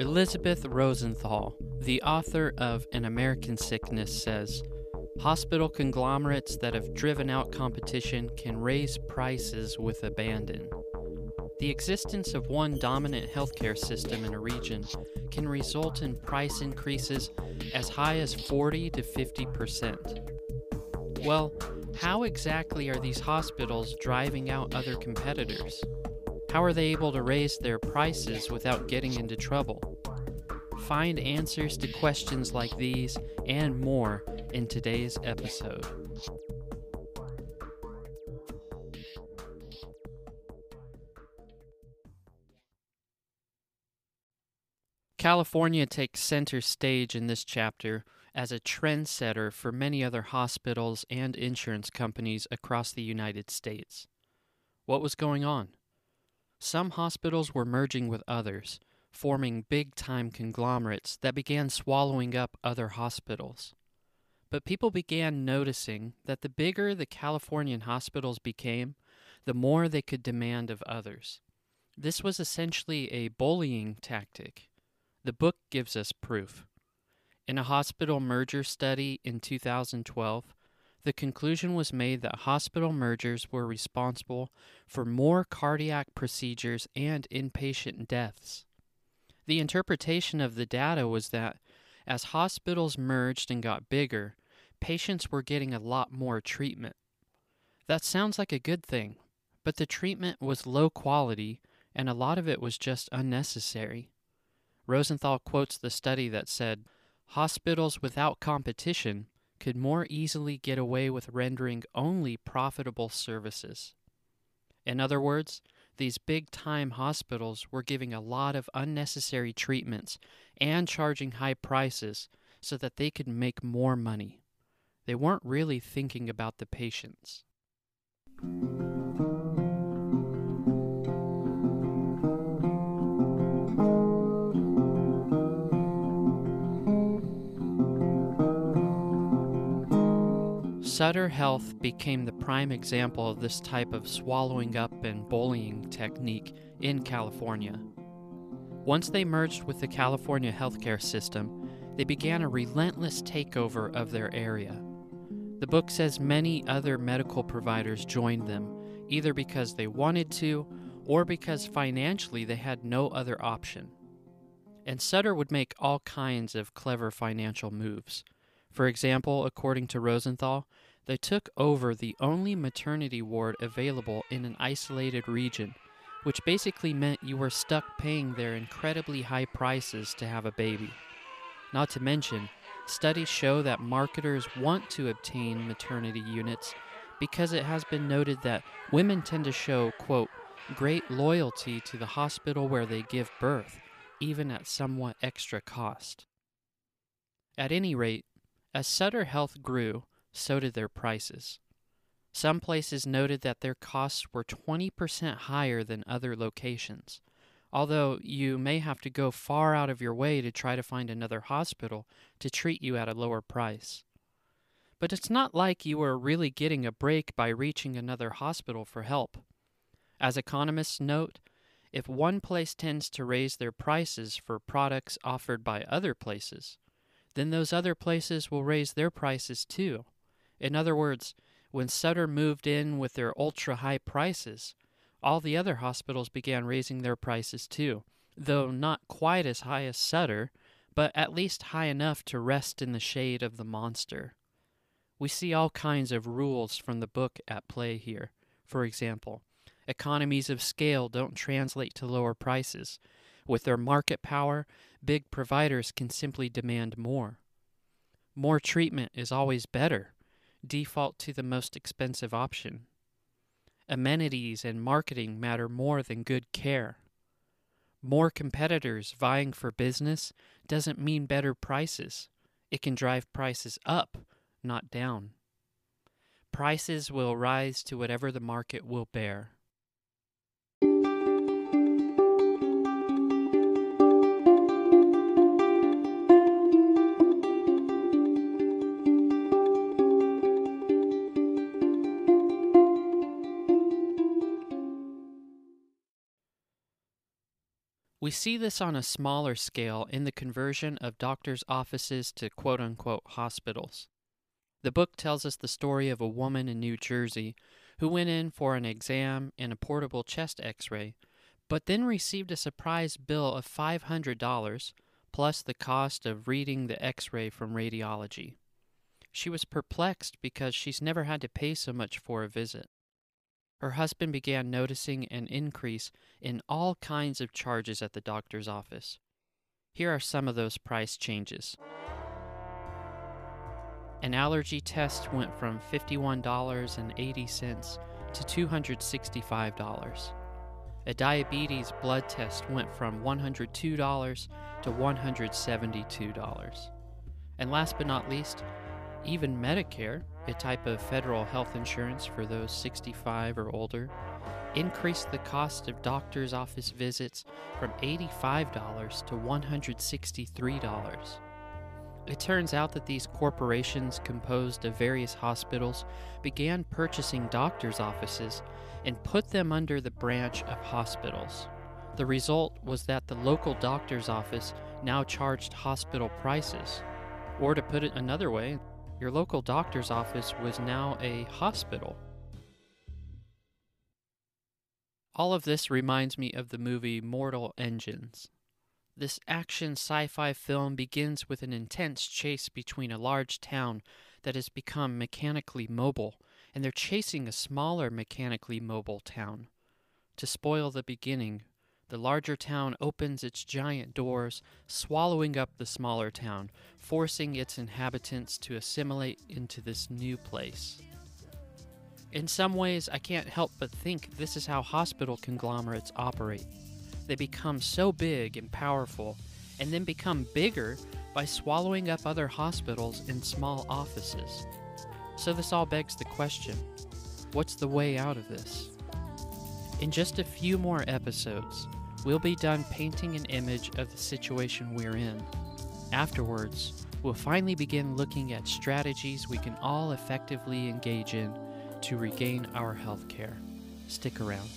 Elizabeth Rosenthal, the author of An American Sickness, says Hospital conglomerates that have driven out competition can raise prices with abandon. The existence of one dominant healthcare system in a region can result in price increases as high as 40 to 50 percent. Well, how exactly are these hospitals driving out other competitors? How are they able to raise their prices without getting into trouble? Find answers to questions like these and more in today's episode. California takes center stage in this chapter as a trendsetter for many other hospitals and insurance companies across the United States. What was going on? Some hospitals were merging with others, forming big time conglomerates that began swallowing up other hospitals. But people began noticing that the bigger the Californian hospitals became, the more they could demand of others. This was essentially a bullying tactic. The book gives us proof. In a hospital merger study in 2012, the conclusion was made that hospital mergers were responsible for more cardiac procedures and inpatient deaths. The interpretation of the data was that as hospitals merged and got bigger, patients were getting a lot more treatment. That sounds like a good thing, but the treatment was low quality and a lot of it was just unnecessary. Rosenthal quotes the study that said, Hospitals without competition could more easily get away with rendering only profitable services. In other words, these big time hospitals were giving a lot of unnecessary treatments and charging high prices so that they could make more money. They weren't really thinking about the patients. Sutter Health became the prime example of this type of swallowing up and bullying technique in California. Once they merged with the California healthcare system, they began a relentless takeover of their area. The book says many other medical providers joined them, either because they wanted to or because financially they had no other option. And Sutter would make all kinds of clever financial moves. For example, according to Rosenthal, they took over the only maternity ward available in an isolated region, which basically meant you were stuck paying their incredibly high prices to have a baby. Not to mention, studies show that marketers want to obtain maternity units because it has been noted that women tend to show, quote, great loyalty to the hospital where they give birth, even at somewhat extra cost. At any rate, as Sutter Health grew, so did their prices. Some places noted that their costs were 20% higher than other locations, although you may have to go far out of your way to try to find another hospital to treat you at a lower price. But it's not like you were really getting a break by reaching another hospital for help. As economists note, if one place tends to raise their prices for products offered by other places, then those other places will raise their prices too. In other words, when Sutter moved in with their ultra high prices, all the other hospitals began raising their prices too, though not quite as high as Sutter, but at least high enough to rest in the shade of the monster. We see all kinds of rules from the book at play here. For example, economies of scale don't translate to lower prices. With their market power, big providers can simply demand more. More treatment is always better. Default to the most expensive option. Amenities and marketing matter more than good care. More competitors vying for business doesn't mean better prices. It can drive prices up, not down. Prices will rise to whatever the market will bear. We see this on a smaller scale in the conversion of doctors' offices to quote unquote hospitals. The book tells us the story of a woman in New Jersey who went in for an exam and a portable chest x ray, but then received a surprise bill of $500 plus the cost of reading the x ray from radiology. She was perplexed because she's never had to pay so much for a visit. Her husband began noticing an increase in all kinds of charges at the doctor's office. Here are some of those price changes. An allergy test went from $51.80 to $265. A diabetes blood test went from $102 to $172. And last but not least, even Medicare, a type of federal health insurance for those 65 or older, increased the cost of doctor's office visits from $85 to $163. It turns out that these corporations, composed of various hospitals, began purchasing doctors' offices and put them under the branch of hospitals. The result was that the local doctor's office now charged hospital prices. Or to put it another way, your local doctor's office was now a hospital. All of this reminds me of the movie Mortal Engines. This action sci fi film begins with an intense chase between a large town that has become mechanically mobile, and they're chasing a smaller mechanically mobile town. To spoil the beginning, the larger town opens its giant doors, swallowing up the smaller town, forcing its inhabitants to assimilate into this new place. In some ways, I can't help but think this is how hospital conglomerates operate. They become so big and powerful, and then become bigger by swallowing up other hospitals and small offices. So, this all begs the question what's the way out of this? In just a few more episodes, we'll be done painting an image of the situation we're in. Afterwards, we'll finally begin looking at strategies we can all effectively engage in to regain our health care. Stick around.